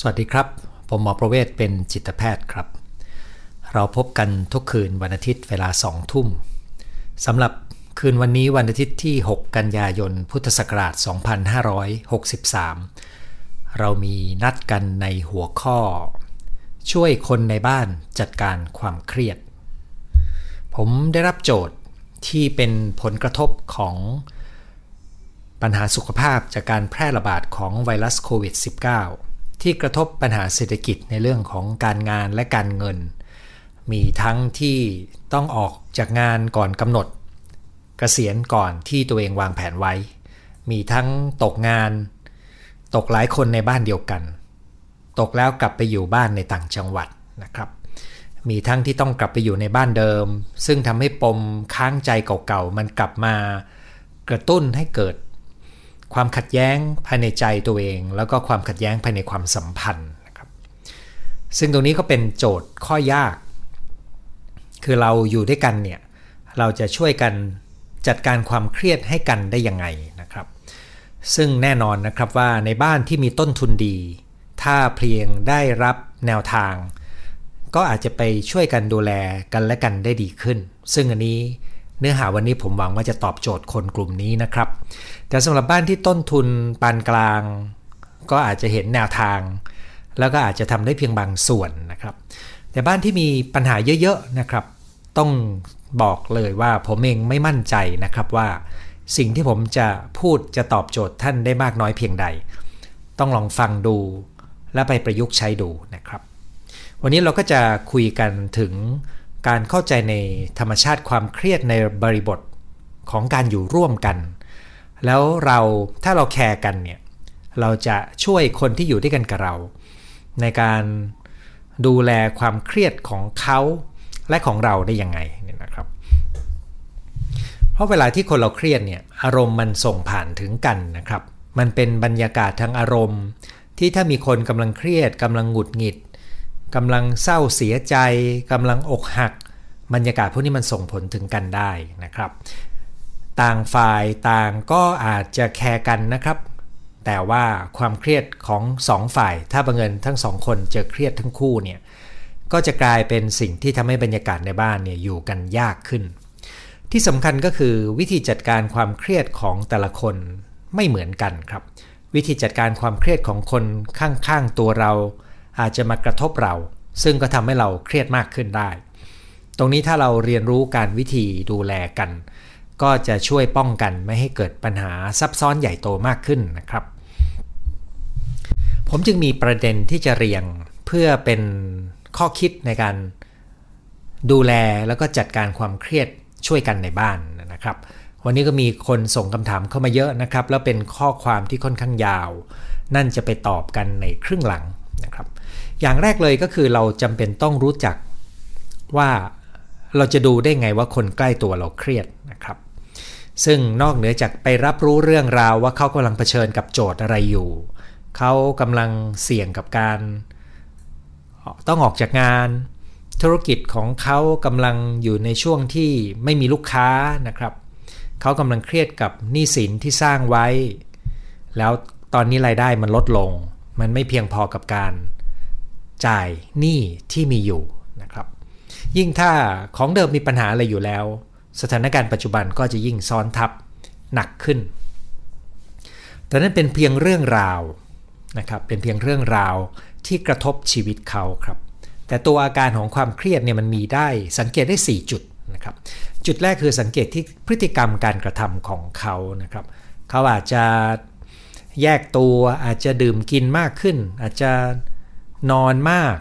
สวัสดีครับ ผมหมอประเวศเป็นจิตแพทย์ครับ เราพบกันทุกคืนวันอาทิตย์เวลาสองทุ่มสำหรับคืนวันนี้วันอาทิตย์ที่ 6 กันยายน พุทธศักราช 2563 เรามีนัดกันในหัวข้อ ช่วยคนในบ้านจัดการความเครียด ผมได้รับโจทย์ที่เป็นผลกระทบของปัญหาสุขภาพจากการแพร่ระบาดของไวรัสโควิด -19 ที่กระทบปัญหาเศรษฐกิจในเรื่องของการงานและการเงิน มีทั้งที่ต้องออกจากงานก่อนกำหนดกเกษียณก่อนที่ตัวเองวางแผนไว้ มีทั้งตกงาน ตกหลายคนในบ้านเดียวกัน ตกแล้วกลับไปอยู่บ้านในต่างจังหวัดนะครับ มีทั้งที่ต้องกลับไปอยู่ในบ้านเดิม ซึ่งทำให้ปมค้างใจเก่าๆมันกลับมากระตุ้นให้เกิด ความขัดแย้งภายในใจตัวเอง แล้วก็ความขัดแย้งภายในความสัมพันธ์นะครับซึ่งตรงนี้ก็เป็นโจทย์ข้อยาก คือเราอยู่ด้วยกันเนี่ยเราจะช่วยกันจัดการความเครียดให้กันได้ยังไงนะครับ ซึ่งแน่นอนนะครับว่าในบ้านที่มีต้นทุนดี ถ้าเพียงได้รับแนวทาง ก็อาจจะไปช่วยกันดูแลกันและกันได้ดีขึ้น ซึ่งอันนี้ เนื้อหาวันนี้ผมหวังว่าจะตอบโจทย์คนกลุ่มนี้นะครับ แต่สำหรับบ้านที่ต้นทุนปานกลาง ก็อาจจะเห็นแนวทาง แล้วก็อาจจะทำได้เพียงบางส่วนนะครับ แต่บ้านที่มีปัญหาเยอะๆนะครับ ต้องบอกเลยว่าผมเองไม่มั่นใจนะครับว่า สิ่งที่ผมจะพูดจะตอบโจทย์ท่านได้มากน้อยเพียงใด ต้องลองฟังดูและไปประยุกต์ใช้ดูนะครับ วันนี้เราก็จะคุยกันถึง การเข้าใจในธรรมชาติความเครียดในบริบทของการอยู่ร่วมกัน แล้วเราถ้าเราแคร์กันเนี่ยเราจะช่วยคนที่อยู่ด้วยกันกับเรา ในการดูแลความเครียดของเขาและของเราได้ยังไงเนี่ยนะครับ เพราะเวลาที่คนเราเครียดเนี่ยอารมณ์มันส่งผ่านถึงกันนะครับ มันเป็นบรรยากาศทางอารมณ์ ที่ถ้ามีคนกำลังเครียดกำลังหงุดหงิดกำลังเศร้าเสียใจกำลังอกหัก บรรยากาศพวกนี้มันส่งผลถึงกันได้นะครับ ต่างฝ่ายต่างก็อาจจะแคร์กันนะครับ แต่ว่าความเครียดของสองฝ่าย ถ้าบังเอิญทั้งสองคนเจอเครียดทั้งคู่เนี่ยก็จะกลายเป็นสิ่งที่ทำให้บรรยากาศในบ้านเนี่ยอยู่กันยากขึ้น ที่สำคัญก็คือวิธีจัดการความเครียดของแต่ละคนไม่เหมือนกันครับ วิธีจัดการความเครียดของคนข้างๆตัวเรา อาจจะมากระทบเรา ซึ่งก็ทำให้เราเครียดมากขึ้นได้ ตรงนี้ถ้าเราเรียนรู้การวิธีดูแลกัน ก็จะช่วยป้องกันไม่ให้เกิดปัญหาซับซ้อนใหญ่โตมากขึ้นนะครับ ผมจึงมีประเด็นที่จะเรียงเพื่อเป็นข้อคิดในการดูแลแล้วก็จัดการความเครียดช่วยกันในบ้านนะครับ วันนี้ก็มีคนส่งคำถามเข้ามาเยอะนะครับ แล้วเป็นข้อความที่ค่อนข้างยาว นั่นจะไปตอบกันในครึ่งหลังนะครับ อย่างแรกเลยก็คือเราจำเป็นต้องรู้จักว่า เราจะดูได้ไงว่าคนใกล้ตัวเราเครียดนะครับ ซึ่งนอกเหนือจากไปรับรู้เรื่องราวว่าเขากำลังเผชิญกับโจทย์อะไรอยู่ เขากำลังเสี่ยงกับการ ต้องออกจากงาน ธุรกิจของเขากำลังอยู่ในช่วงที่ไม่มีลูกค้านะครับ เขากำลังเครียดกับหนี้สินที่สร้างไว้ แล้วตอนนี้รายได้มันลดลง มันไม่เพียงพอกับการจ่ายหนี้ที่มีอยู่นะครับ ยิ่งถ้าของเดิมมีปัญหาอะไรอยู่แล้ว สถานการณ์ปัจจุบันก็จะยิ่งซ้อนทับหนักขึ้น แต่นั้นเป็นเพียงเรื่องราวนะครับ เป็นเพียงเรื่องราวที่กระทบชีวิตเขาครับ แต่ตัวอาการของความเครียดเนี่ยมันมีได้สังเกตได้ 4 จุดนะครับ จุดแรกคือสังเกตที่พฤติกรรมการกระทำของเขานะครับ เขาอาจจะแยกตัวอาจจะดื่มกินมากขึ้น อาจจะนอนมาก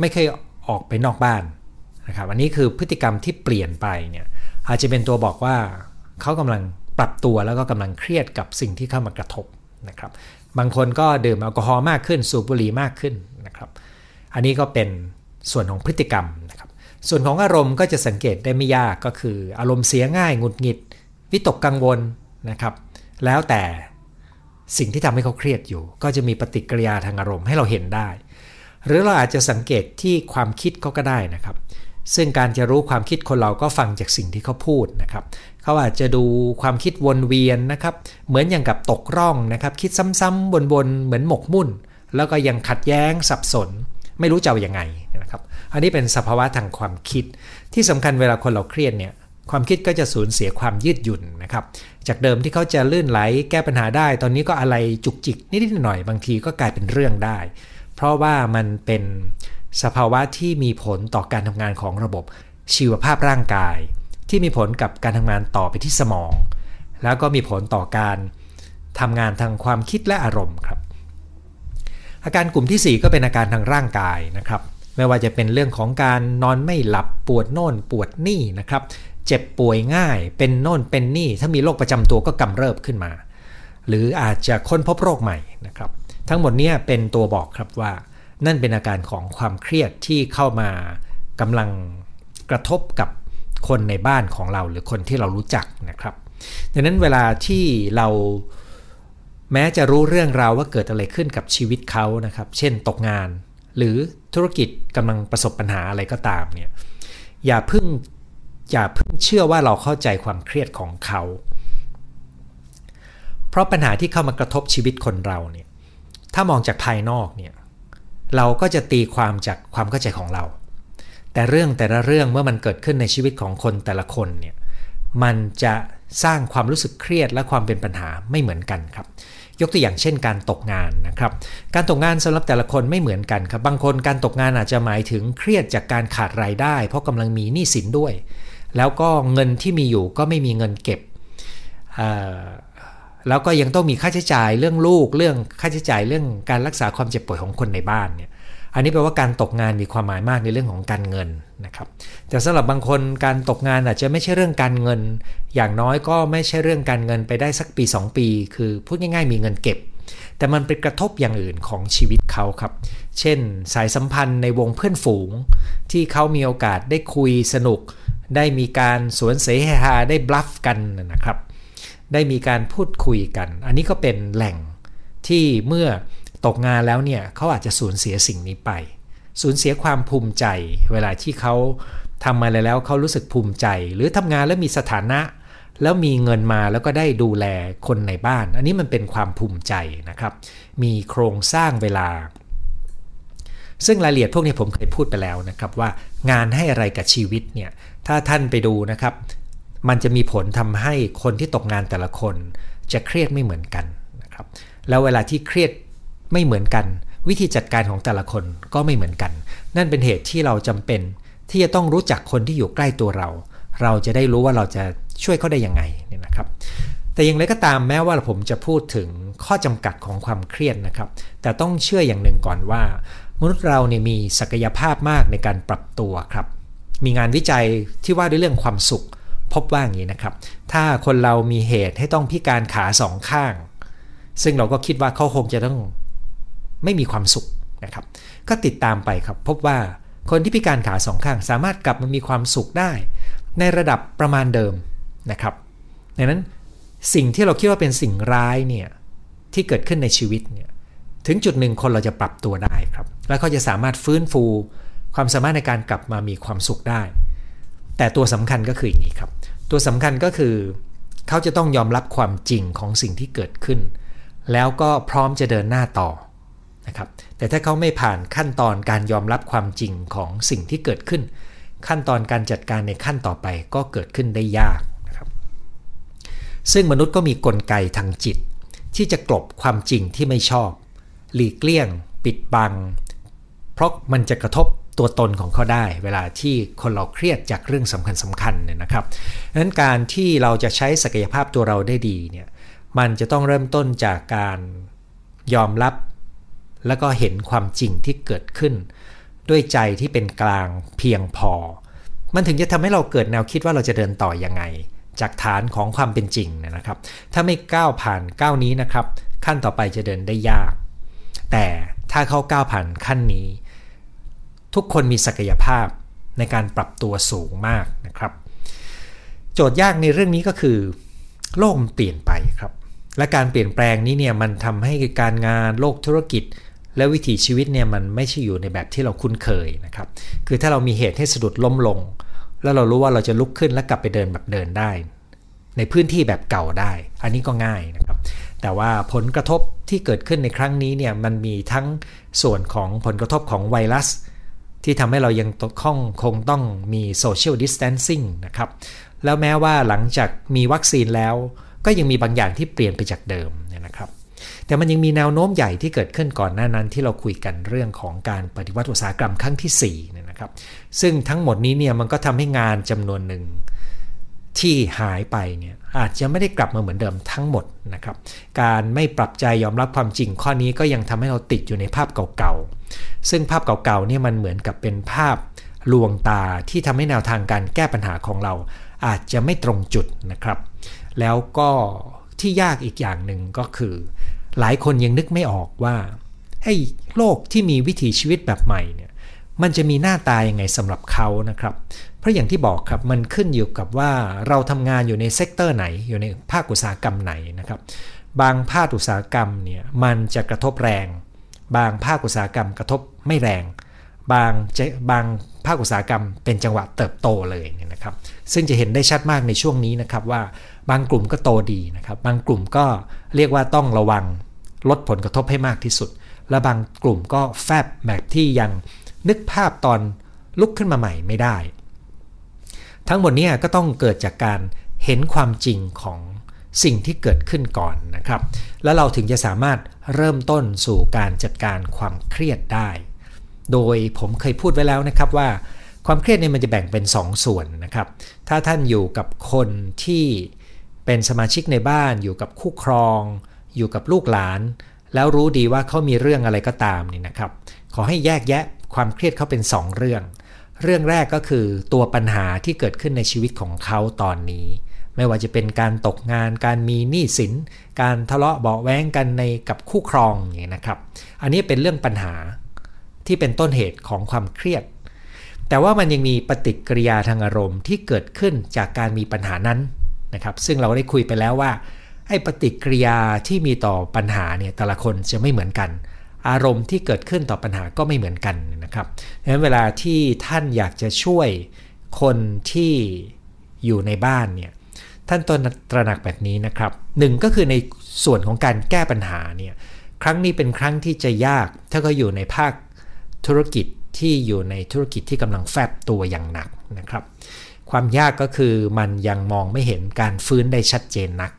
ไม่เคยออกไปนอกบ้าน นะครับอันนี้คือพฤติกรรมที่เปลี่ยนไปเนี่ยอาจจะเป็นตัวบอกว่าเขากำลังปรับตัวแล้วก็กำลังเครียดกับสิ่งที่เข้ามากระทบนะครับบางคนก็ดื่มแอลกอฮอล์มากขึ้นสูบบุหรี่มากขึ้นนะครับอันนี้ก็เป็นส่วนของพฤติกรรมนะครับส่วนของอารมณ์ก็จะสังเกตได้ไม่ยากก็คือ อารมณ์เสียง่ายหงุดหงิด วิตกกังวลนะครับ แล้วแต่สิ่งที่ทำให้เขาเครียดอยู่ ก็จะมีปฏิกิริยาทางอารมณ์ให้เราเห็นได้ หรือเราอาจจะสังเกตที่ความคิดเขาก็ได้นะครับ ซึ่งการจะรู้ความคิดคนเราก็ฟังจากสิ่งที่เขาพูดนะครับ เขาอาจจะดูความคิดวนเวียนนะครับ เหมือนอย่างกับตกร่องนะครับ คิดซ้ำๆวนๆ เหมือนหมกมุ่น แล้วก็ยังขัดแย้งสับสน ไม่รู้จะเอาอยัางไงนะครับ อันนี้เป็นสภาวะทางความคิด ที่สำคัญเวลาคนเราเครียดเนี่ยความคิดก็จะสูญเสียความยืดหยุ่นนะครับ จากเดิมที่เขาจะลื่นไหลแก้ปัญหาได้ ตอนนี้ก็อะไรจุกจิกนิดๆหน่อยบางทีก็กลายเป็นเรื่องได้ เพราะว่ามันเป็น สภาวะที่มีผลต่อการทำงานของระบบชีวภาพร่างกาย ที่มีผลกับการทำงานต่อไปที่สมอง แล้วก็มีผลต่อการทำงานทางความคิดและอารมณ์ครับ อาการกลุ่มที่ 4 ก็เป็นอาการทางร่างกายนะครับ ไม่ว่าจะเป็นเรื่องของการนอนไม่หลับปวดโน่นปวดนี่นะครับ เจ็บป่วยง่าย เป็นโน่นเป็นนี่ ถ้ามีโรคประจำตัวก็กำเริบขึ้นมา หรืออาจจะค้นพบโรคใหม่นะครับ ทั้งหมดนี้เป็นตัวบอกครับว่า นั่นเป็นอาการของความเครียดที่เข้ามากำลังกระทบกับคนในบ้านของเราหรือคนที่เรารู้จักนะครับ ดังนั้นเวลาที่เราแม้จะรู้เรื่องราวว่าเกิดอะไรขึ้นกับชีวิตเขานะครับ เช่นตกงาน หรือธุรกิจกำลังประสบปัญหาอะไรก็ตามเนี่ยอย่าเพิ่งอย่าเพิ่งเชื่อว่าเราเข้าใจความเครียดของเขา เพราะปัญหาที่เข้ามากระทบชีวิตคนเราเนี่ยถ้ามองจากภายนอกเนี่ย เราก็จะตีความจากความเข้าใจของเรา แต่เรื่องแต่ละเรื่องเมื่อมันเกิดขึ้นในชีวิตของคนแต่ละคนเนี่ยมันจะสร้างความรู้สึกเครียดและความเป็นปัญหาไม่เหมือนกันครับ ยกตัวอย่างเช่นการตกงานนะครับ การตกงานสำหรับแต่ละคนไม่เหมือนกันครับ บางคนการตกงานอาจจะหมายถึงเครียดจากการขาดรายได้ เพราะกำลังมีหนี้สินด้วย แล้วก็เงินที่มีอยู่ก็ไม่มีเงินเก็บ แล้วก็ยังต้องมีค่าใช้จ่ายเรื่องลูกเรื่องค่าใช้จ่ายเรื่องการรักษาความเจ็บป่วยของคนในบ้านเนี่ยอันนี้แปลว่าการตกงานมีความหมายมากในเรื่องของการเงินนะครับ แต่สำหรับบางคนการตกงานอาจจะไม่ใช่เรื่องการเงิน อย่างน้อยก็ไม่ใช่เรื่องการเงินไปได้สักปี 2 ปี คือพูดง่ายๆมีเงินเก็บ แต่มันไปกระทบอย่างอื่นของชีวิตเขาครับ เช่น สายสัมพันธ์ในวงเพื่อนฝูง ที่เขามีโอกาสได้คุยสนุก ได้มีการสวนเสฮาได้บลัฟกันนะครับ ได้มีการพูดคุยกัน อันนี้ก็เป็นแหล่งที่เมื่อตกงานแล้วเนี่ยเขาอาจจะสูญเสียสิ่งนี้ไป สูญเสียความภูมิใจ เวลาที่เขาทำมาแล้วเขารู้สึกภูมิใจ หรือทำงานแล้วมีสถานะ แล้วมีเงินมาแล้วก็ได้ดูแลคนในบ้าน อันนี้มันเป็นความภูมิใจนะครับ มีโครงสร้างเวลา ซึ่งรายละเอียดพวกนี้ผมเคยพูดไปแล้วนะครับว่างานให้อะไรกับชีวิตเนี่ยถ้าท่านไปดูนะครับ มันจะมีผลทำให้คนที่ตกงานแต่ละคน จะเครียดไม่เหมือนกันนะครับแล้วเวลาที่เครียดไม่เหมือนกัน วิธีจัดการของแต่ละคนก็ไม่เหมือนกัน นั่นเป็นเหตุที่เราจำเป็น ที่จะต้องรู้จักคนที่อยู่ใกล้ตัวเรา เราจะได้รู้ว่าเราจะช่วยเขาได้ยังไงเนี่ยนะครับ แต่อย่างไรก็ตามแม้ว่าผมจะพูดถึงข้อจำกัดของความเครียดนะครับ แต่ต้องเชื่ออย่างหนึ่งก่อนว่า มนุษย์เราเนี่ยมีศักยภาพมากในการปรับตัวครับมีงานวิจัยที่ว่าด้วยเรื่องความสุข พบว่าอย่างนี้นะครับ ถ้าคนเรามีเหตุให้ต้องพิการขาสองข้าง ซึ่งเราก็คิดว่าเขาคงจะต้องไม่มีความสุขนะครับ ก็ติดตามไปครับ พบว่าคนที่พิการขาสองข้าง สามารถกลับมามีความสุขได้ ในระดับประมาณเดิมนะครับดังนั้นสิ่งที่เราคิดว่าเป็นสิ่งร้ายเนี่ยที่เกิดขึ้นในชีวิตเนี่ยถึงจุดหนึ่งคนเราจะปรับตัวได้ครับ แล้วเขาจะสามารถฟื้นฟูความสามารถในการกลับมามีความสุขได้ แต่ตัวสำคัญก็คืออย่างนี้ครับ ตัวสำคัญก็คือเขาจะต้องยอมรับความจริงของสิ่งที่เกิดขึ้น แล้วก็พร้อมจะเดินหน้าต่อนะครับ แต่ถ้าเขาไม่ผ่านขั้นตอนการยอมรับความจริงของสิ่งที่เกิดขึ้น ขั้นตอนการจัดการในขั้นต่อไปก็เกิดขึ้นได้ยากนะครับ ซึ่งมนุษย์ก็มีกลไกทางจิต ที่จะกลบความจริงที่ไม่ชอบ หลีกเลี่ยง ปิดบัง เพราะมันจะกระทบ ตัวตนของเขาได้ เวลาที่คนเราเครียดจากเรื่องสำคัญสำคัญเนี่ยนะครับดังนั้นการที่เราจะใช้ศักยภาพตัวเราได้ดีเนี่ยมันจะต้องเริ่มต้นจากการยอมรับ แล้วก็เห็นความจริงที่เกิดขึ้น ด้วยใจที่เป็นกลางเพียงพอ มันถึงจะทำให้เราเกิดแนวคิดว่าเราจะเดินต่ออยังไง จากฐานของความเป็นจริงนะครับ ถ้าไม่ก้าวผ่านก้าวนี้นะครับ ขั้นต่อไปจะเดินได้ยาก แต่ถ้าเขาก้าวผ่านขั้นนี้ ทุกคนมีศักยภาพในการปรับตัวสูงมากนะครับ โจทย์ยากในเรื่องนี้ก็คือ โลกมันเปลี่ยนไปครับ และการเปลี่ยนแปลงนี้เนี่ยมันทำให้การงานโลกธุรกิจ และวิถีชีวิตเนี่ยมันไม่ใช่อยู่ในแบบที่เราคุ้นเคยนะครับ คือถ้าเรามีเหตุให้สะดุดล้มลง แล้วเรารู้ว่าเราจะลุกขึ้นและกลับไปเดินแบบเดินได้ ในพื้นที่แบบเก่าได้ อันนี้ก็ง่ายนะครับแต่ว่าผลกระทบที่เกิดขึ้นในครั้งนี้เนี่ยมันมีทั้งส่วนของผลกระทบของไวรัส ที่ทำให้เรายังตคงคงต้องมีโซเชียลดิส a ทนซิ่งนะครับ แล้วแม้ว่าหลังจากมีวัคซีนแล้ว ก็ยังมีบางอย่างที่เปลี่ยนไปจากเดิมเนี่ยนะครับ แต่มันยังมีแนวโน้มใหญ่ที่เกิดขึ้นก่อนหน้านั้นที่เราคุยกันเรื่องของการปฏิวัติอุตสาหกรรมครั้งที่4เนี่ยนะครับ ซึ่งทั้งหมดนี้เนี่ยมันก็ทำให้งานจำนวนหนึ่งที่หายไปเนี่ยอาจจะไม่ได้กลับมาเหมือนเดิมทั้งหมดนะครับ การไม่ปรับใจยอมรับความจริงข้อนี้ก็ยังทำให้เราติดอยู่ในภาพเก่า ซึ่งภาพเก่าๆเนี่ยมันเหมือนกับเป็นภาพลวงตาที่ทำให้แนวทางการแก้ปัญหาของเราอาจจะไม่ตรงจุดนะครับ แล้วก็ที่ยากอีกอย่างหนึ่งก็คือ หลายคนยังนึกไม่ออกว่าไอ้โลกที่มีวิถีชีวิตแบบใหม่เนี่ยมันจะมีหน้าตายังไงสำหรับเขานะครับ เพราะอย่างที่บอกครับมันขึ้นอยู่กับว่าเราทำงานอยู่ในเซกเตอร์ไหน อยู่ในภาคอุตสาหกรรมไหนนะครับ บางภาคอุตสาหกรรมเนี่ยมันจะกระทบแรง บางภาคอุตสาหกรรมกระทบไม่แรง บางบางภาคอุตสาหกรรมเป็นจังหวะเติบโตเลยนะครับ ซึ่งจะเห็นได้ชัดมากในช่วงนี้นะครับว่าบางกลุ่มก็โตดีนะครับ บางกลุ่มก็เรียกว่าต้องระวังลดผลกระทบให้มากที่สุด และบางกลุ่มก็แฟบแบบที่ยังนึกภาพตอนลุกขึ้นมาใหม่ไม่ได้ ทั้งหมดนี้ก็ต้องเกิดจากการเห็นความจริงของ สิ่งที่เกิดขึ้นก่อนนะครับ แล้วเราถึงจะสามารถเริ่มต้นสู่การจัดการความเครียดได้ โดยผมเคยพูดไว้แล้วนะครับว่า ความเครียดเนี่ยมันจะแบ่งเป็น2ส่วนนะครับ ถ้าท่านอยู่กับคนที่เป็นสมาชิกในบ้านอยู่กับคู่ครอง อยู่กับลูกหลาน แล้วรู้ดีว่าเขามีเรื่องอะไรก็ตามนี่นะครับ ขอให้แยกแยะความเครียดเขาเป็น 2 เรื่อง เรื่องแรกก็คือตัวปัญหาที่เกิดขึ้นในชีวิตของเขาตอนนี้ ไม่ว่าจะเป็นการตกงาน การมีหนี้สิน การทะเลาะเบาแว้งกันในกับคู่ครองอย่างนี้นะครับ อันนี้เป็นเรื่องปัญหาที่เป็นต้นเหตุของความเครียด แต่ว่ามันยังมีปฏิกิริยาทางอารมณ์ที่เกิดขึ้นจากการมีปัญหานั้นนะครับ ซึ่งเราได้คุยไปแล้วว่าไอ้ปฏิกิริยาที่มีต่อปัญหาเนี่ยแต่ละคนจะไม่เหมือนกัน อารมณ์ที่เกิดขึ้นต่อปัญหาก็ไม่เหมือนกันนะครับดังนั้นเวลาที่ท่านอยากจะช่วยคนที่อยู่ในบ้านเนี่ย ท่านตนตระหนักแบบนี้นะครับหนึ่งก็คือในส่วนของการแก้ปัญหาเนี่ยครั้งนี้เป็นครั้งที่จะยาก ถ้าก็อยู่ในภาคธุรกิจที่อยู่ในธุรกิจที่กำลังแฟบตัวอย่างหนักนะครับ ความยากก็คือมันยังมองไม่เห็นการฟื้นได้ชัดเจนนัก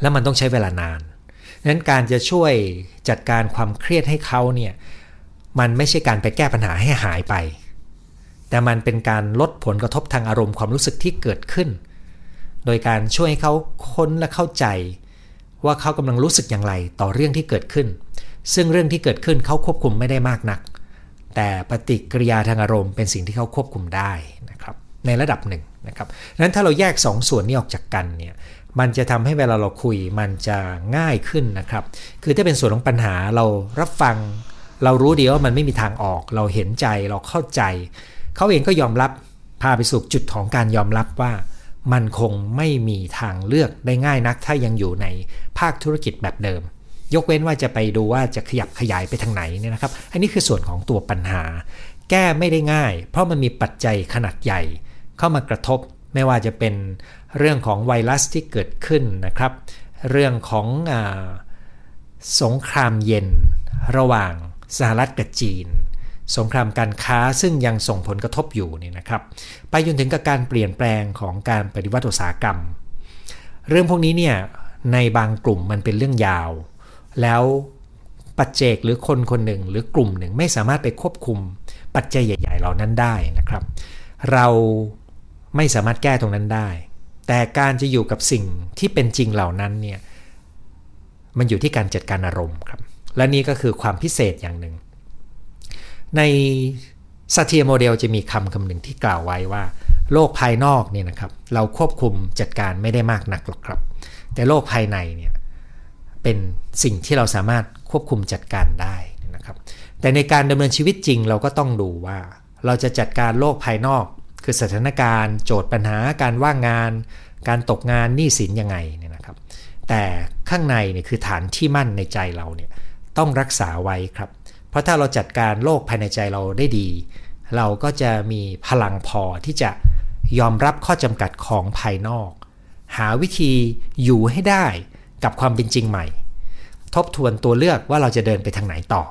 และมันต้องใช้เวลานานนั้นการจะช่วยจัดการความเครียดให้เขาเนี่ยมันไม่ใช่การไปแก้ปัญหาให้หายไป แต่มันเป็นการลดผลกระทบทางอารมณ์ความรู้สึกที่เกิดขึ้น โดยการช่วยให้เขาค้นและเข้าใจ ว่าเขากำลังรู้สึกอย่างไรต่อเรื่องที่เกิดขึ้น ซึ่งเรื่องที่เกิดขึ้นเขาควบคุมไม่ได้มากนัก แต่ปฏิกิริยาทางอารมณ์เป็นสิ่งที่เขาควบคุมได้นะครับในระดับหนึ่งนะครับนั้นถ้าเราแยก 2สส่วนนี้ออกจากกันเนี่ยมันจะทำให้เวลาเราคุยมันจะง่ายขึ้นนะครับ คือถ้าเป็นส่วนของปัญหาเรารับฟัง เรารู้ดีว่ามันไม่มีทางออก เราเห็นใจเราเข้าใจ เขาเองก็ยอมรับพาไปสู่จุดของการยอมรับว่า มันคงไม่มีทางเลือกได้ง่ายนัก ถ้ายังอยู่ในภาคธุรกิจแบบเดิม ยกเว้นว่าจะไปดูว่าจะขยับขยายไปทางไหนเนี่ยนะครับ อันนี้คือส่วนของตัวปัญหา แก้ไม่ได้ง่าย เพราะมันมีปัจจัยขนาดใหญ่ เข้ามากระทบไม่ว่าจะเป็นเรื่องของไวรัสที่เกิดขึ้นนะครับ เรื่องของอสงครามเย็น ระหว่างสหรัฐกับจีน สงครามการค้าซึ่งยังส่งผลกระทบอยู่นี่นะครับ ไปจนถึงกับการเปลี่ยนแปลงของการปฏิวัติอุตสาหกรรม เรื่องพวกนี้เนี่ยในบางกลุ่มมันเป็นเรื่องยาว แล้วปัจเจกหรือคนคนหนึ่งหรือกลุ่มหนึ่งไม่สามารถไปควบคุมปัจจัยใหญ่ ๆ เหล่านั้นได้นะครับ เราไม่สามารถแก้ตรงนั้นได้ แต่การจะอยู่กับสิ่งที่เป็นจริงเหล่านั้นเนี่ยมันอยู่ที่การจัดการอารมณ์ครับ และนี่ก็คือความพิเศษอย่างหนึ่ง ในสัตียโมเดลจะมีคำคำหนึ่งที่กล่าวไว้ว่า โลกภายนอกเนี่ยนะครับ เราควบคุมจัดการไม่ได้มากนักหรอกครับ แต่โลกภายในเนี่ยเป็นสิ่งที่เราสามารถควบคุมจัดการได้นะครับ แต่ในการดำเนินชีวิตจริงเราก็ต้องดูว่า เราจะจัดการโลกภายนอก คือสถานการณ์ โจทย์ปัญหาการว่างงาน การตกงานหนี้สินยังไงเนี่ยนะครับ แต่ข้างในเนี่ยคือฐานที่มั่นในใจเราเนี่ยต้องรักษาไว้ครับ เพราะถ้าเราจัดการโลกภายในใจเราได้ดี เราก็จะมีพลังพอที่จะยอมรับข้อจำกัดของภายนอก หาวิธีอยู่ให้ได้กับความเป็นจริงใหม่ ทบทวนตัวเลือกว่าเราจะเดินไปทางไหนต่อ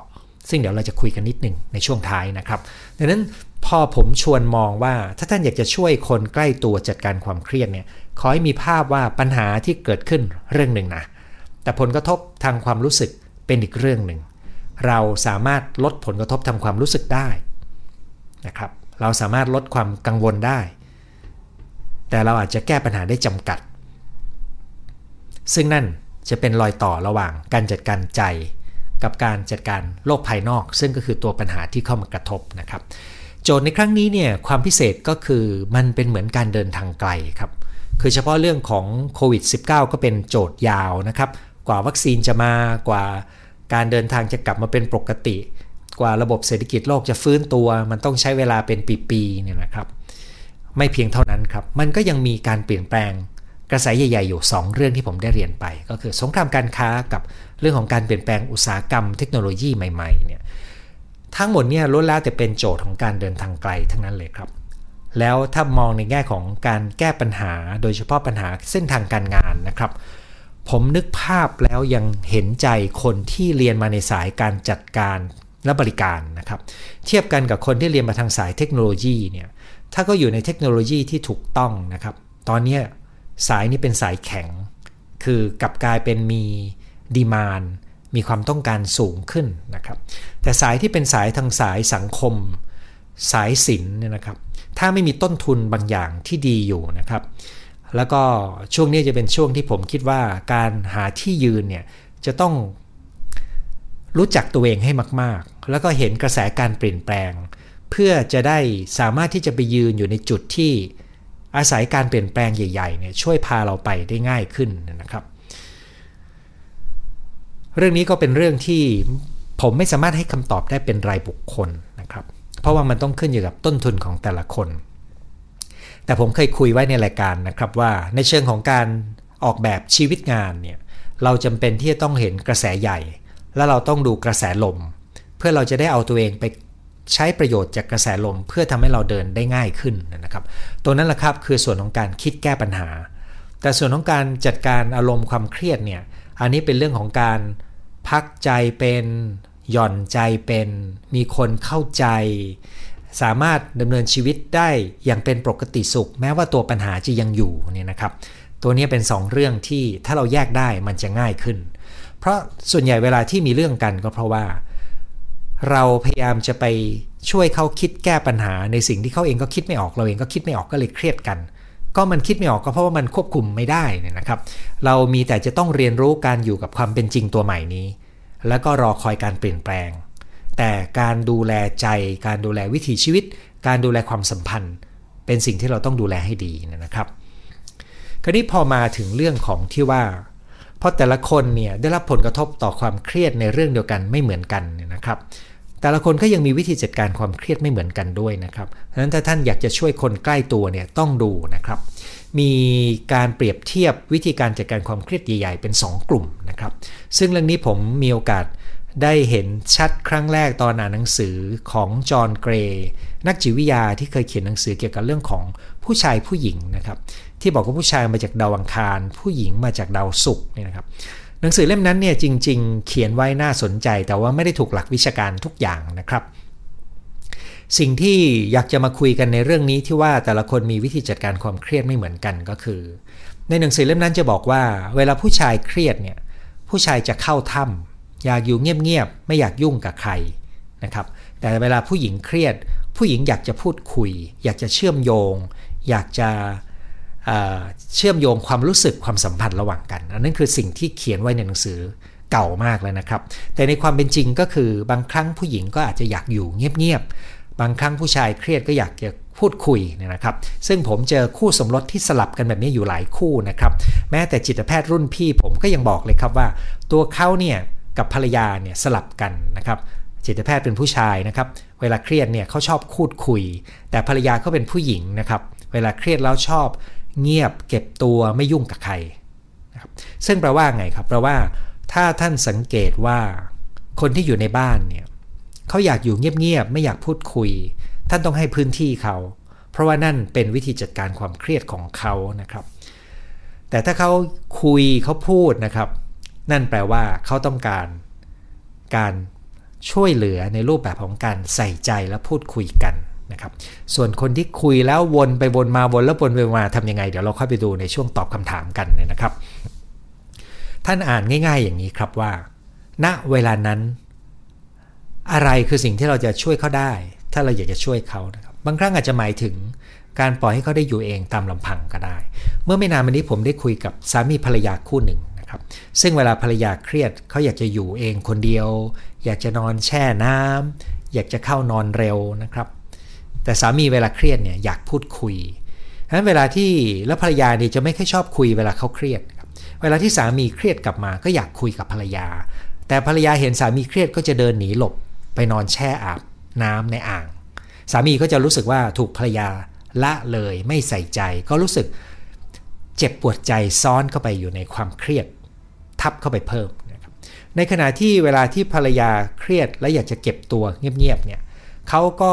ซึ่งเดี๋ยวเราจะคุยกันนิดหนึ่งในช่วงท้ายนะครับดังนั้นพอผมชวนมองว่าถ้าท่านอยากจะช่วยคนใกล้ตัวจัดการความเครียดเนี่ยขอให้มีภาพว่าปัญหาที่เกิดขึ้นเรื่องหนึ่งนะแต่ผลกระทบทางความรู้สึกเป็นอีกเรื่องหนึ่ง เราสามารถลดผลกระทบทางความรู้สึกได้นะครับเราสามารถลดความกังวลได้ แต่เราอาจจะแก้ปัญหาได้จำกัด ซึ่งนั่นจะเป็นรอยต่อระหว่างการจัดการใจ กับการจัดการโลกภายนอก ซึ่งก็คือตัวปัญหาที่เข้ามากระทบนะครับ โจทย์ในครั้งนี้เนี่ยความพิเศษก็คือมันเป็นเหมือนการเดินทางไกลครับคือเฉพาะเรื่องของโควิด -19 ก็เป็นโจทย์ยาวนะครับ กว่าวัคซีนจะมากว่า การเดินทางจะกลับมาเป็นปกติ กว่าระบบเศรษฐกิจโลกจะฟื้นตัว มันต้องใช้เวลาเป็นปีๆเนี่ยนะครับ ไม่เพียงเท่านั้นครับ มันก็ยังมีการเปลี่ยนแปลงกระแสใหญ่ ๆ อยู่ 2 เรื่องที่ผมได้เรียนไป ก็คือสงครามการค้ากับเรื่องของการเปลี่ยนแปลงอุตสาหกรรมเทคโนโลยีใหม่ๆเนี่ยทั้งหมดเนี่ยล้วนแล้วแต่เป็นโจทย์ของการเดินทางไกลทั้งนั้นเลยครับ แล้วถ้ามองในแง่ของการแก้ปัญหา โดยเฉพาะปัญหาเส้นทางการงานนะครับ ผมนึกภาพแล้วยังเห็นใจคนที่เรียนมาในสายการจัดการและบริการนะครับ เทียบกันกับคนที่เรียนมาทางสายเทคโนโลยีเนี่ยถ้าก็อยู่ในเทคโนโลยีที่ถูกต้องนะครับ ตอนนี้สายนี้เป็นสายแข็ง คือกลับกลายเป็นมีดีมานมีความต้องการสูงขึ้นนะครับ แต่สายที่เป็นสายทางสายสังคม สายศิลป์เนี่ยนะครับ ถ้าไม่มีต้นทุนบางอย่างที่ดีอยู่นะครับ แล้วก็ช่วงนี้จะเป็นช่วงที่ผมคิดว่าการหาที่ยืนเนี่ยจะต้องรู้จักตัวเองให้มาก ๆ แล้วก็เห็นกระแสการเปลี่ยนแปลง เพื่อจะได้สามารถที่จะไปยืนอยู่ในจุดที่อาศัยการเปลี่ยนแปลงใหญ่ๆเนี่ยช่วยพาเราไปได้ง่ายขึ้นนะครับ เรื่องนี้ก็เป็นเรื่องที่ผมไม่สามารถให้คำตอบได้เป็นรายบุคคลนะครับ เพราะว่ามันต้องขึ้นอยู่กับต้นทุนของแต่ละคน แต่ผมเคยคุยไว้ในรายการนะครับว่าในเชิงของการออกแบบชีวิตงานเนี่ยเราจำเป็นที่จะต้องเห็นกระแสใหญ่ และเราต้องดูกระแสลม เพื่อเราจะได้เอาตัวเองไปใช้ประโยชน์จากกระแสลม เพื่อทำให้เราเดินได้ง่ายขึ้นนะครับ ตัวนั้นแหละครับคือส่วนของการคิดแก้ปัญหา แต่ส่วนของการจัดการอารมณ์ความเครียดเนี่ยอันนี้เป็นเรื่องของการพักใจเป็นหย่อนใจเป็น มีคนเข้าใจ สามารถดำเนินชีวิตได้อย่างเป็นปกติสุข แม้ว่าตัวปัญหาจะยังอยู่เนี่ยนะครับ ตัวนี้เป็น 2 เรื่องที่ถ้าเราแยกได้มันจะง่ายขึ้น เพราะส่วนใหญ่เวลาที่มีเรื่องกันก็เพราะว่า เราพยายามจะไปช่วยเขาคิดแก้ปัญหาในสิ่งที่เขาเองก็คิดไม่ออกเราเองก็คิดไม่ออกก็เลยเครียดกัน ก็มันคิดไม่ออกก็เพราะว่ามันควบคุมไม่ได้นี่นะครับ เรามีแต่จะต้องเรียนรู้การอยู่กับความเป็นจริงตัวใหม่นี้ แล้วก็รอคอยการเปลี่ยนแปลง แต่การดูแลใจ การดูแลวิถีชีวิต การดูแลความสัมพันธ์ เป็นสิ่งที่เราต้องดูแลให้ดีนะครับ คราวนี้พอมาถึงเรื่องของที่ว่า เพราะแต่ละคนเนี่ยได้รับผลกระทบต่อความเครียดในเรื่องเดียวกันไม่เหมือนกันนะครับ แต่ละคนก็ยังมีวิธีจัดการความเครียดไม่เหมือนกันด้วยนะครับดังนั้นถ้าท่านอยากจะช่วยคนใกล้ตัวเนี่ยต้องดูนะครับ มีการเปรียบเทียบวิธีการจัดการความเครียดใหญ่ๆเป็น 2 กลุ่มนะครับ ซึ่งเรื่องนี้ผมมีโอกาส ได้เห็นชัดครั้งแรกตอนอ่านหนังสือของจอห์นเกรย์นักจิตวิทยาที่เคยเขียนหนังสือเกี่ยวกับเรื่องของผู้ชายผู้หญิงนะครับที่บอกว่าผู้ชายมาจากดาวอังคาร ผู้หญิงมาจากดาวศุกร์เนี่ยนะครับหนังสือเล่มนั้นเนี่ยจริง ๆ เขียนไว้น่าสนใจ แต่ว่าไม่ได้ถูกหลักวิชาการทุกอย่างนะครับ สิ่งที่อยากจะมาคุยกันในเรื่องนี้ที่ว่าแต่ละคนมีวิธีจัดการความเครียดไม่เหมือนกันก็คือ ในหนังสือเล่มนั้นจะบอกว่า เวลาผู้ชายเครียดเนี่ยผู้ชายจะเข้าถ้ำ อยากอยู่เงียบๆไม่อยากยุ่งกับใครนะครับ แต่เวลาผู้หญิงเครียด ผู้หญิงอยากจะพูดคุย อยากจะเชื่อมโยง อยากจะเชื่อมโยงความรู้สึกความสัมพันธ์ระหว่างกัน อันนั้นคือสิ่งที่เขียนไว้ในหนังสือเก่ามากแล้วนะครับ แต่ในความเป็นจริงก็คือบางครั้งผู้หญิงก็อาจจะอยากอยู่เงียบๆ บางครั้งผู้ชายเครียดก็อยากจะพูดคุยนะครับ ซึ่งผมเจอคู่สมรสที่สลับกันแบบนี้อยู่หลายคู่นะครับ แม้แต่จิตแพทย์รุ่นพี่ผมก็ยังบอกเลยครับว่า ตัวเขาเนี่ย กับภรรยาเนี่ยสลับกันนะครับจิตแพทย์เป็นผู้ชายนะครับ เวลาเครียดเนี่ยเขาชอบพูดคุย แต่ภรรยาก็เป็นผู้หญิงนะครับ เวลาเครียดแล้วชอบ เงียบเก็บตัวไม่ยุ่งกับใครนะครับซึ่งแปลว่าไงครับแปลว่า ถ้าท่านสังเกตว่า คนที่อยู่ในบ้านเนี่ยเขาอยากอยู่เงียบๆไม่อยากพูดคุย ท่านต้องให้พื้นที่เขา เพราะว่านั่นเป็นวิธีจัดการความเครียดของเขานะครับ แต่ถ้าเขาคุยเขาพูดนะครับ นั่นแปลว่าเขาต้องการการช่วยเหลือในรูปแบบของการใส่ใจและพูดคุยกันนะครับ ส่วนคนที่คุยแล้ววนไปวนมาวนแล้ววนไปมาทำยังไง เดี๋ยวเราค่อยไปดูในช่วงตอบคำถามกันนะครับ ท่านอ่านง่าย ๆ อย่างนี้ครับว่า ณเวลานั้น อะไรคือสิ่งที่เราจะช่วยเขาได้ ถ้าเราอยากจะช่วยเขานะครับ บางครั้งอาจจะหมายถึงการปล่อยให้เขาได้อยู่เองตามลำพังก็ได้ เมื่อไม่นานมานี้ผมได้คุยกับสามีภรรยาคู่หนึ่ง นะครับซึ่งเวลาภรรยาเครียดเขาอยากจะอยู่เองคนเดียว อยากจะนอนแช่น้ำอยากจะเข้านอนเร็วนะครับ แต่สามีเวลาเครียดเนี่ยอยากพูดคุยฉะนั้นเวลาที่แล้วภรรยาเนี่ยจะไม่ค่อยชอบคุยเวลาเขาเครียดครับเวลาที่สามีเครียดกลับมาก็อยากคุยกับภรรยา แต่ภรรยาเห็นสามีเครียดก็จะเดินหนีหลบไปนอนแช่อาบน้ำในอ่าง สามีก็จะรู้สึกว่าถูกภรรยาละเลยไม่ใส่ใจ ก็รู้สึกเจ็บปวดใจซ้อนเข้าไปอยู่ในความเครียด ทับเข้าไปเพิ่มนะครับในขณะที่เวลาที่ภรรยาเครียดและอยากจะเก็บตัวเงียบๆเนี่ยเขาก็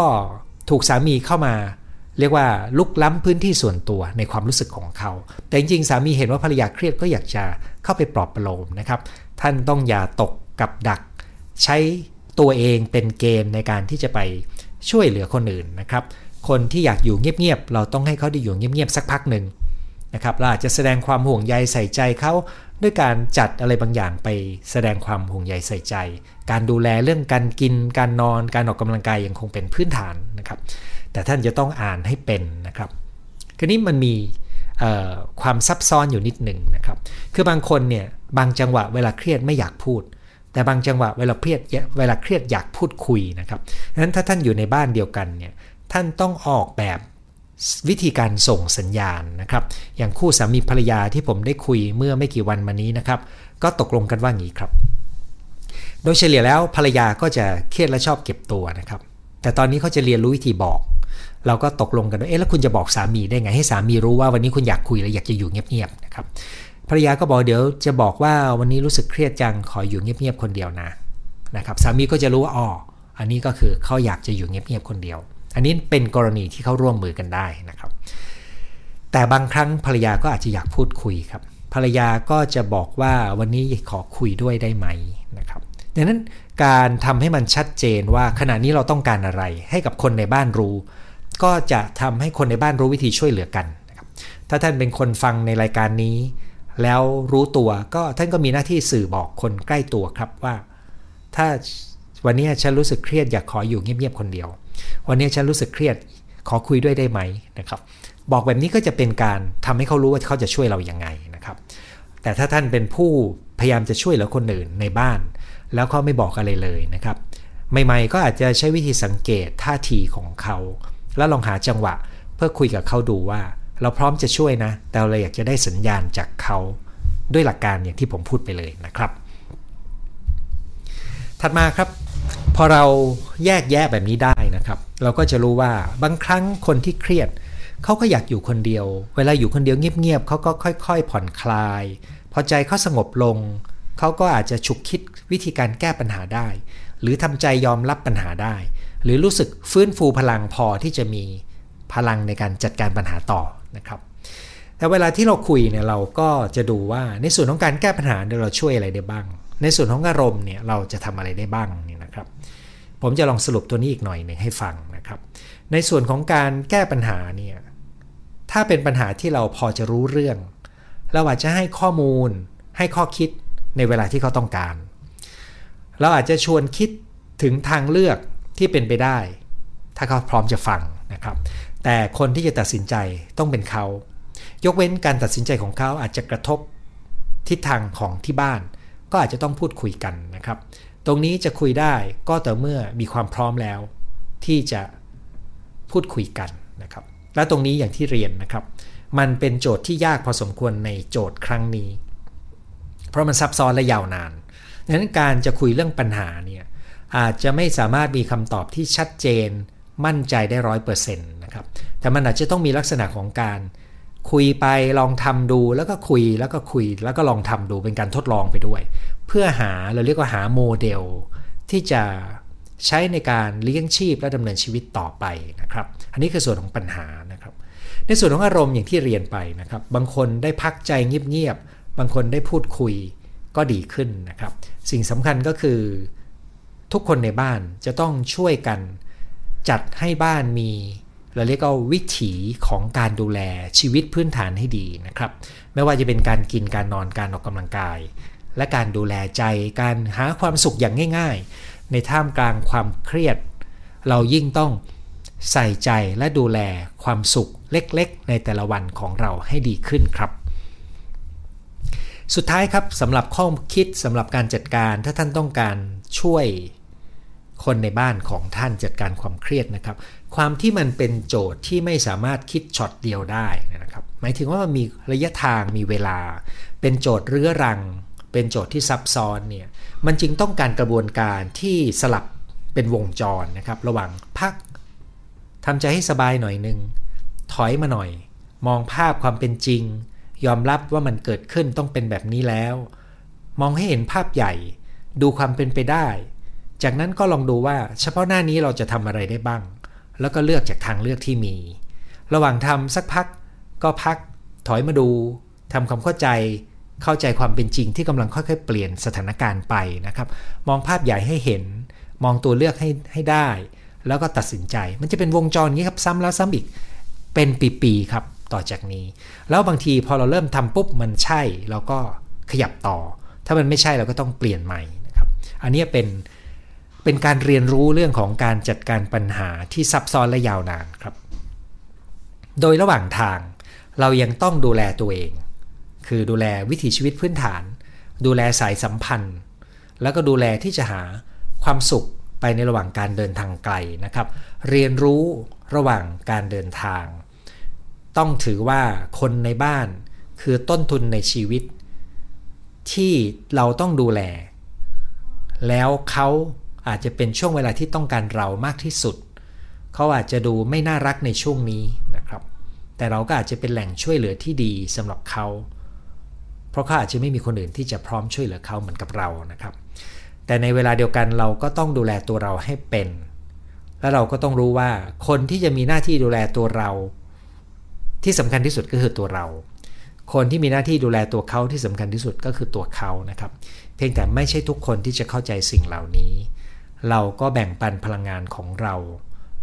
ถูกสามีเข้ามา เรียกว่าลุกล้ำพื้นที่ส่วนตัวในความรู้สึกของเขา แต่จริงๆสามีเห็นว่าภรรยาเครียดก็อยากจะเข้าไปปลอบประโลมนะครับ ท่านต้องอย่าตกกับดัก ใช้ตัวเองเป็นเกณฑ์ในการที่จะไปช่วยเหลือคนอื่นนะครับ คนที่อยากอยู่เงียบๆเราต้องให้เขาได้อยู่เงียบๆสักพักหนึ่ง นะครับเราอาจจะแสดงความห่วงใยใส่ใจเขาด้วยการจัดอะไรบางอย่างไปแสดงความห่วงใยใส่ใจ การดูแลเรื่องการกิน การนอน การออกกำลังกายยังคงเป็นพื้นฐานนะครับ แต่ท่านจะต้องอ่านให้เป็นนะครับคืนี้มันมีความซับซ้อนอยู่นิดหนึ่งนะครับ คือบางคนเนี่ยบางจังหวะเวลาเครียดไม่อยากพูด แต่บางจังหวะเวลาเครียดเวลาเครียดอยากพูดคุยนะครับดังนั้นถ้าท่านอยู่ในบ้านเดียวกันเนี่ยท่านต้องออกแบบ วิธีการส่งสัญญาณนะครับ อย่างคู่สามีภรรยาที่ผมได้คุยเมื่อไม่กี่วันมานี้นะครับ ก็ตกลงกันว่างี้ครับ โดยเฉลี่ยแล้วภรรยาก็จะเครียดและชอบเก็บตัวนะครับ แต่ตอนนี้เขาจะเรียนรู้วิธีบอก เราก็ตกลงกันว่าเอ๊ะแล้วคุณจะบอกสามีได้ไง ให้สามีรู้ว่าวันนี้คุณอยากคุยและอยากจะอยู่เงียบๆนะครับภรรยาก็บอกเดี๋ยวจะบอกว่าวันนี้รู้สึกเครียดจังขออยู่เงียบๆคนเดียวนะนะครับ สามีก็จะรู้ว่าอ๋ออันนี้ก็คือเขาอยากจะอยู่เงียบๆคนเดียว อันนี้เป็นกรณีที่เขาร่วมมือกันได้นะครับ แต่บางครั้งภรรยาก็อาจจะอยากพูดคุยครับ ภรรยาก็จะบอกว่าวันนี้ขอคุยด้วยได้ไหมนะครับดังนั้นการทำให้มันชัดเจนว่าขณะนี้เราต้องการอะไร ให้กับคนในบ้านรู้ ก็จะทำให้คนในบ้านรู้วิธีช่วยเหลือกันนะครับถ้าท่านเป็นคนฟังในรายการนี้ แล้วรู้ตัวก็ท่านก็มีหน้าที่สื่อบอกคนใกล้ตัวครับว่า ถ้าวันนี้ฉันรู้สึกเครียดอยากขออยู่เงียบๆคนเดียว วันนี้ฉันรู้สึกเครียดขอคุยด้วยได้ไหมนะครับ บอกแบบนี้ก็จะเป็นการทำให้เขารู้ว่าเขาจะช่วยเราอย่างไงนะครับ แต่ถ้าท่านเป็นผู้พยายามจะช่วยเหลือคนอื่นในบ้าน แล้วเขาไม่บอกอะไรเลยนะครับใหม่ๆก็อาจจะใช้วิธีสังเกตท่าทีของเขา แล้วลองหาจังหวะเพื่อคุยกับเขาดูว่า เราพร้อมจะช่วยนะ แต่เราอยากจะได้สัญญาณจากเขาด้วยหลักการอย่างที่ผมพูดไปเลยนะครับ ถัดมาครับ พอเราแยกแยะแบบนี้ได้นะครับ เราก็จะรู้ว่าบางครั้งคนที่เครียดเขาก็อยากอยู่คนเดียว เวลาอยู่คนเดียวเงียบๆเขาก็ค่อย ๆ ผ่อนคลาย พอใจเขาสงบลงเขาก็อาจจะฉุกคิดวิธีการแก้ปัญหาได้ หรือทำใจยอมรับปัญหาได้ หรือรู้สึกฟื้นฟูพลังพอที่จะมีพลังในการจัดการปัญหาต่อนะครับ แต่เวลาที่เราคุยเนี่ยเราก็จะดูว่าในส่วนของการแก้ปัญหาเราช่วยอะไรได้บ้าง ในส่วนของอารมณ์เนี่ยเราจะทำอะไรได้บ้างเนี่ย นะครับ ผมจะลองสรุปตัวนี้อีกหน่อยหนึ่งให้ฟังนะครับ ในส่วนของการแก้ปัญหาเนี่ยถ้าเป็นปัญหาที่เราพอจะรู้เรื่อง เราอาจจะให้ข้อมูล ให้ข้อคิดในเวลาที่เขาต้องการ เราอาจจะชวนคิดถึงทางเลือกที่เป็นไปได้ ถ้าเขาพร้อมจะฟังนะครับ แต่คนที่จะตัดสินใจต้องเป็นเขา ยกเว้นการตัดสินใจของเขาอาจจะกระทบทิศทางของที่บ้าน ก็อาจจะต้องพูดคุยกันนะครับ ตรงนี้จะคุยได้ก็แต่เมื่อมีความพร้อมแล้ว ที่จะพูดคุยกันนะครับ และตรงนี้อย่างที่เรียนนะครับ มันเป็นโจทย์ที่ยากพอสมควรในโจทย์ครั้งนี้ เพราะมันซับซ้อนและยาวนานดังนั้นการจะคุยเรื่องปัญหาเนี่ยอาจจะไม่สามารถมีคำตอบที่ชัดเจนมั่นใจได้ร้อยเปอร์เซ็นต์นะครับ แต่มันอาจจะต้องมีลักษณะของการ คุยไปลองทำดูแล้วก็คุยแล้วก็คุยแล้วก็ลองทำดูเป็นการทดลองไปด้วย เพื่อหาเราเรียกว่าหาโมเดล ที่จะใช้ในการเลี้ยงชีพและดำเนินชีวิตต่อไปนะครับ อันนี้คือส่วนของปัญหานะครับ ในส่วนของอารมณ์อย่างที่เรียนไปนะครับ บางคนได้พักใจเงียบๆบางคนได้พูดคุยก็ดีขึ้นนะครับ สิ่งสำคัญก็คือทุกคนในบ้านจะต้องช่วยกันจัดให้บ้านมี เราเรียกว่าวิถีของการดูแลชีวิตพื้นฐานให้ดีนะครับ ไม่ว่าจะเป็นการกินการนอนการออกกำลังกาย และการดูแลใจการหาความสุขอย่างง่าย ๆ ในท่ามกลางความเครียด เรายิ่งต้องใส่ใจและดูแลความสุขเล็กๆ ในแต่ละวันของเราให้ดีขึ้นครับ สุดท้ายครับสำหรับข้อคิดสำหรับการจัดการถ้าท่านต้องการช่วย คนในบ้านของท่านจัดการความเครียดนะครับ ความที่มันเป็นโจทย์ที่ไม่สามารถคิดช็อตเดียวได้นะครับ หมายถึงว่ามันมีระยะทางมีเวลา เป็นโจทย์เรื้อรัง เป็นโจทย์ที่ซับซ้อนเนี่ยมันจึงต้องการกระบวนการที่สลับเป็นวงจรนะครับ ระหว่างพักทำใจให้สบายหน่อยหนึ่งถอยมาหน่อย มองภาพความเป็นจริง ยอมรับว่ามันเกิดขึ้นต้องเป็นแบบนี้แล้ว มองให้เห็นภาพใหญ่ ดูความเป็นไปได้ จากนั้นก็ลองดูว่าเฉพาะหน้านี้เราจะทำอะไรได้บ้าง แล้วก็เลือกจากทางเลือกที่มี ระหว่างทำสักพักก็พักถอยมาดูทำความเข้าใจเข้าใจความเป็นจริงที่กำลังค่อยๆ เปลี่ยนสถานการณ์ไปนะครับ มองภาพใหญ่ให้เห็น มองตัวเลือกให้ให้ได้ แล้วก็ตัดสินใจ มันจะเป็นวงจรนี้ครับซ้ำแล้วซ้ำอีกเป็นปีๆครับต่อจากนี้ แล้วบางทีพอเราเริ่มทำปุ๊บมันใช่เราก็ขยับต่อ ถ้ามันไม่ใช่เราก็ต้องเปลี่ยนใหม่นะครับ อันนี้เป็น เป็นการเรียนรู้เรื่องของการจัดการปัญหาที่ซับซ้อนและยาวนานครับ โดยระหว่างทางเรายังต้องดูแลตัวเอง คือดูแลวิถีชีวิตพื้นฐาน ดูแลสายสัมพันธ์ แล้วก็ดูแลที่จะหาความสุขไปในระหว่างการเดินทางไกลนะครับ เรียนรู้ระหว่างการเดินทาง ต้องถือว่าคนในบ้านคือต้นทุนในชีวิต ที่เราต้องดูแล แล้วเขา อาจจะเป็นช่วงเวลาที่ต้องการเรามากที่สุด เขาอาจจะดูไม่น่ารักในช่วงนี้นะครับ แต่เราก็อาจจะเป็นแหล่งช่วยเหลือที่ดีสำหรับเขา เพราะเขาอาจจะไม่มีคนอื่นที่จะพร้อมช่วยเหลือเขาเหมือนกับเรานะครับ แต่ในเวลาเดียวกันเราก็ต้องดูแลตัวเราให้เป็น และเราก็ต้องรู้ว่าคนที่จะมีหน้าที่ดูแลตัวเรา ที่สำคัญที่สุดก็คือตัวเราคนที่มีหน้าที่ดูแลตัวเขาที่สำคัญที่สุดก็คือตัวเขานะครับ เพียงแต่ไม่ใช่ทุกคนที่จะเข้าใจสิ่งเหล่านี้ เราก็แบ่งปันพลังงานของเรา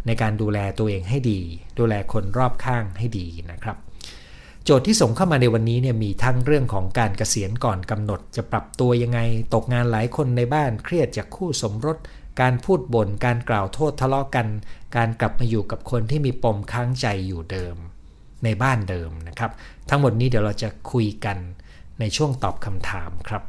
ในการดูแลตัวเองให้ดี ดูแลคนรอบข้างให้ดีนะครับ โจทย์ที่ส่งเข้ามาในวันนี้เนี่ยมีทั้งเรื่องของการเกษียณก่อนกำหนด จะปรับตัวยังไง ตกงานหลายคนในบ้านเครียดจากคู่สมรส การพูดบน่นการกล่าวโทษทะเลาะกัน การกลับมาอยู่กับคนที่มีปมค้างใจอยู่เดิม ในบ้านเดิมนะครับ ทั้งหมดนี้เดี๋ยวเราจะคุยกันในช่วงตอบคำถามครับ